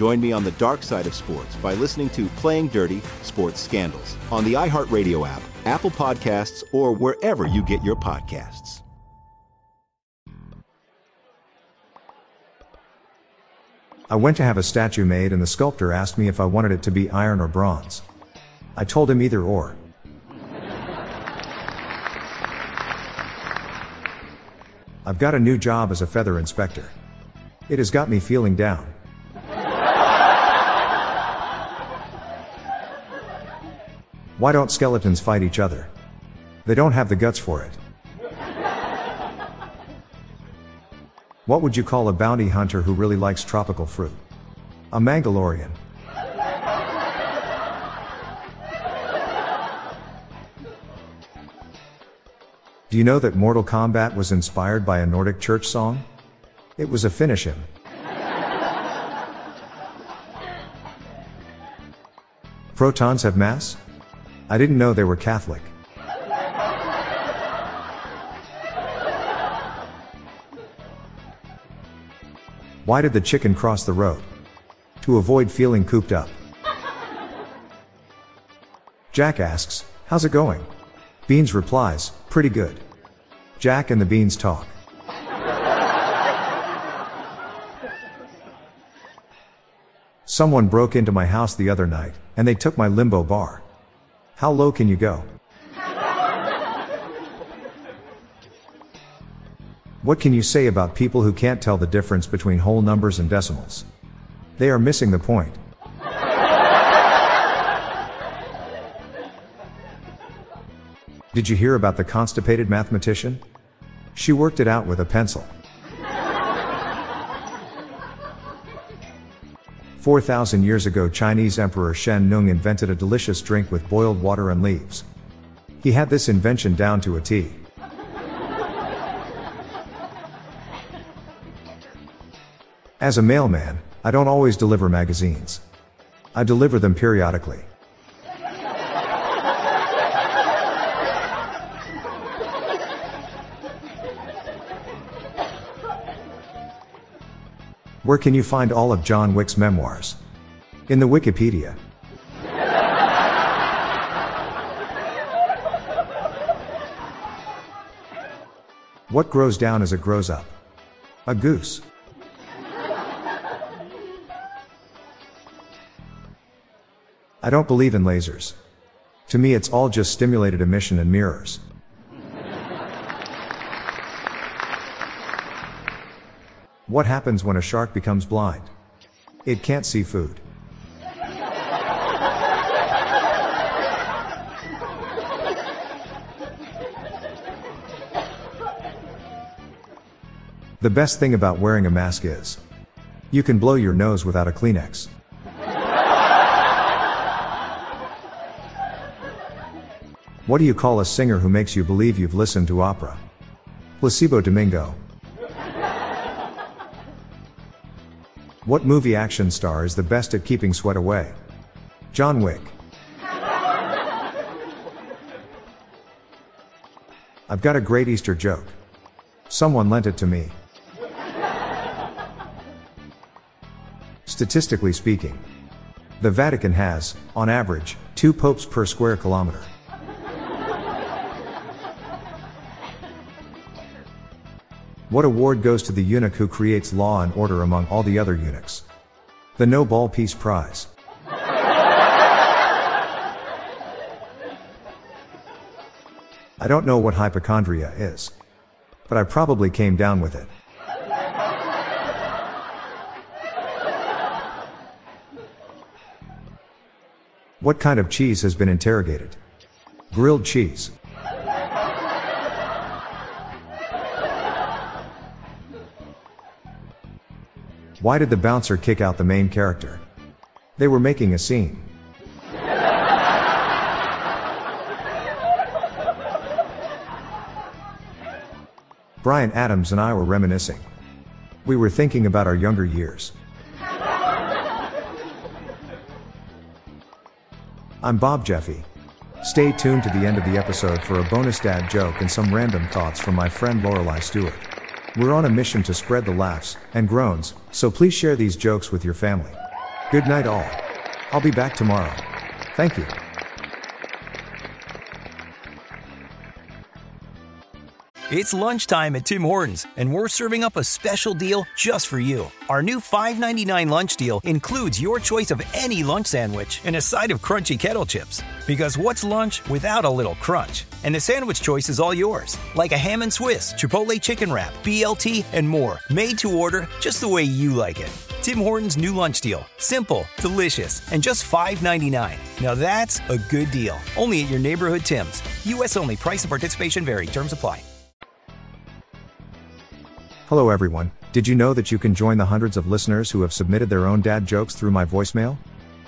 Join me on the dark side of sports by listening to Playing Dirty Sports Scandals on the iHeartRadio app, Apple Podcasts, or wherever you get your podcasts. I went to have a statue made and the sculptor asked me if I wanted it to be iron or bronze. I told him either or. I've got a new job as a feather inspector. It has got me feeling down. Why don't skeletons fight each other? They don't have the guts for it. What would you call a bounty hunter who really likes tropical fruit? A Mangalorean. Do you know that Mortal Kombat was inspired by a Nordic church song? It was a finish hymn. Protons have mass? I didn't know they were Catholic. Why did the chicken cross the road? To avoid feeling cooped up. Jack asks, How's it going? Beans replies, Pretty good. Jack and the Beans talk. Someone broke into my house the other night, and they took my limbo bar. How low can you go? What can you say about people who can't tell the difference between whole numbers and decimals? They are missing the point. Did you hear about the constipated mathematician? She worked it out with a pencil. 4,000 years ago, Chinese Emperor Shen Nung invented a delicious drink with boiled water and leaves. He had this invention down to a T. As a mailman, I don't always deliver magazines. I deliver them periodically. Where can you find all of John Wick's memoirs? In the Wikipedia. What grows down as it grows up? A goose. I don't believe in lasers. To me, it's all just stimulated emission and mirrors. What happens when a shark becomes blind? It can't see food. The best thing about wearing a mask is you can blow your nose without a Kleenex. What do you call a singer who makes you believe you've listened to opera? Placebo Domingo. What movie action star is the best at keeping sweat away? John Wick. I've got a great Easter joke. Someone lent it to me. Statistically speaking, the Vatican has, on average, two popes per square kilometer. What award goes to the eunuch who creates law and order among all the other eunuchs? The Nobel Peace Prize. I don't know what hypochondria is. But I probably came down with it. What kind of cheese has been interrogated? Grilled cheese. Why did the bouncer kick out the main character? They were making a scene. Bryan Adams and I were reminiscing. We were thinking about our younger years. I'm Bob Jeffy. Stay tuned to the end of the episode for a bonus dad joke and some random thoughts from my friend Lorelai Stewart. We're on a mission to spread the laughs and groans, so please share these jokes with your family. Good night, all. I'll be back tomorrow. Thank you. It's lunchtime at Tim Hortons, and we're serving up a special deal just for you. Our new $5.99 lunch deal includes your choice of any lunch sandwich and a side of crunchy kettle chips. Because what's lunch without a little crunch? And the sandwich choice is all yours, like a ham and Swiss, Chipotle chicken wrap, BLT, and more, made to order just the way you like it. Tim Hortons' new lunch deal. Simple, delicious, and just $5.99. Now that's a good deal. Only at your neighborhood Tim's. U.S. only. Price and participation vary. Terms apply. Hello, everyone. Did you know that you can join the hundreds of listeners who have submitted their own dad jokes through my voicemail?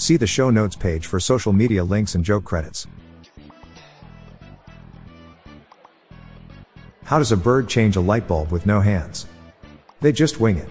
See the show notes page for social media links and joke credits. How does a bird change a light bulb with no hands? They just wing it.